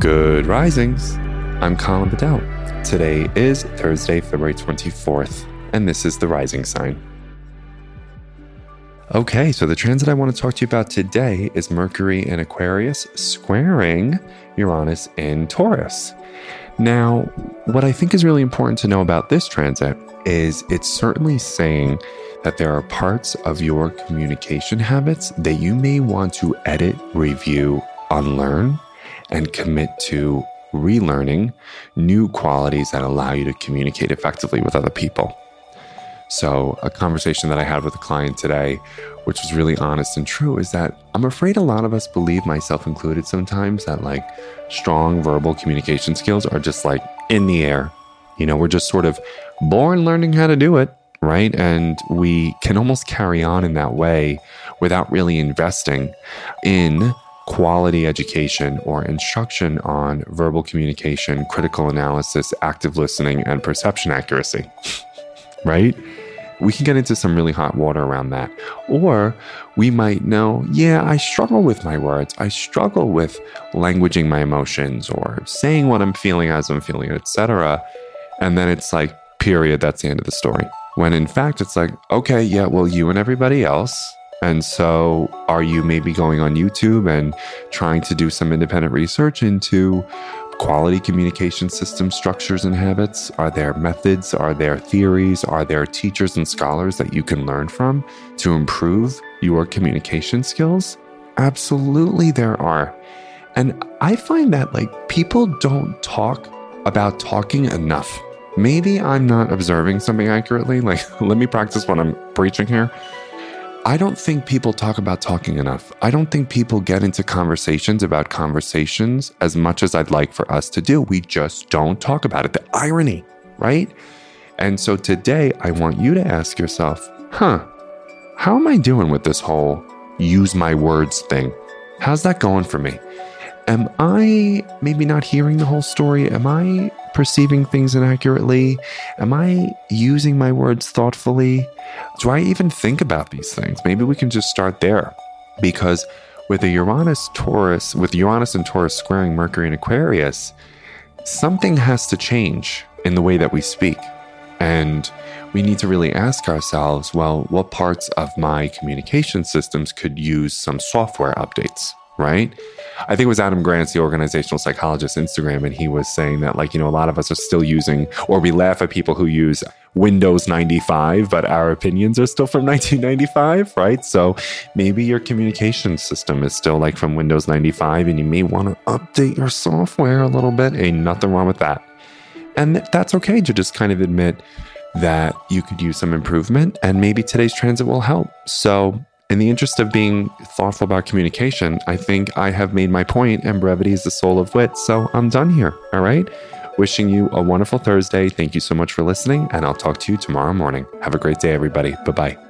Good risings. I'm Colin Bedell. Today is Thursday, February 24th, and this is the rising sign. Okay, so the transit I want to talk to you about today is Mercury in Aquarius squaring Uranus in Taurus. Now, what I think is really important to know about this transit is it's certainly saying that there are parts of your communication habits that you may want to edit, review, unlearn and commit to relearning new qualities that allow you to communicate effectively with other people. So, a conversation that I had with a client today, which was really honest and true, is that I'm afraid a lot of us believe, myself included, sometimes that like strong verbal communication skills are just like in the air. You know, we're just sort of born learning how to do it, right? And we can almost carry on in that way without really investing in quality education or instruction on verbal communication, critical analysis, active listening, and perception accuracy, right? We can get into some really hot water around that. Or we might know, yeah, I struggle with my words. I struggle with languaging my emotions or saying what I'm feeling as I'm feeling, it, etc. And then it's like, period, that's the end of the story. When in fact, it's like, okay, yeah, well, you and everybody else and so, are you maybe going on YouTube and trying to do some independent research into quality communication system structures and habits? Are there methods? Are there theories? Are there teachers and scholars that you can learn from to improve your communication skills? Absolutely, there are. And I find that like people don't talk about talking enough. Maybe I'm not observing something accurately. Like, let me practice what I'm preaching here. I don't think people talk about talking enough. I don't think people get into conversations about conversations as much as I'd like for us to do. We just don't talk about it. The irony, right? And so today, I want you to ask yourself, huh, how am I doing with this whole use my words thing? How's that going for me? Am I maybe not hearing the whole story? Am I perceiving things inaccurately? Am I using my words thoughtfully? Do I even think about these things? Maybe we can just start there. Because with a Uranus Taurus, with Uranus and Taurus squaring Mercury and Aquarius, something has to change in the way that we speak. And we need to really ask ourselves well, what parts of my communication systems could use some software updates, right? I think it was Adam Grant's, the organizational psychologist, Instagram, and he was saying that, like, you know, a lot of us are still using, or we laugh at people who use Windows 95, but our opinions are still from 1995, right? So maybe your communication system is still like from Windows 95, and you may want to update your software a little bit. Ain't nothing wrong with that. And that's okay to just kind of admit that you could use some improvement, and maybe today's transit will help. So in the interest of being thoughtful about communication, I think I have made my point and brevity is the soul of wit. So I'm done here. All right. Wishing you a wonderful Thursday. Thank you so much for listening, and I'll talk to you tomorrow morning. Have a great day, everybody. Bye bye.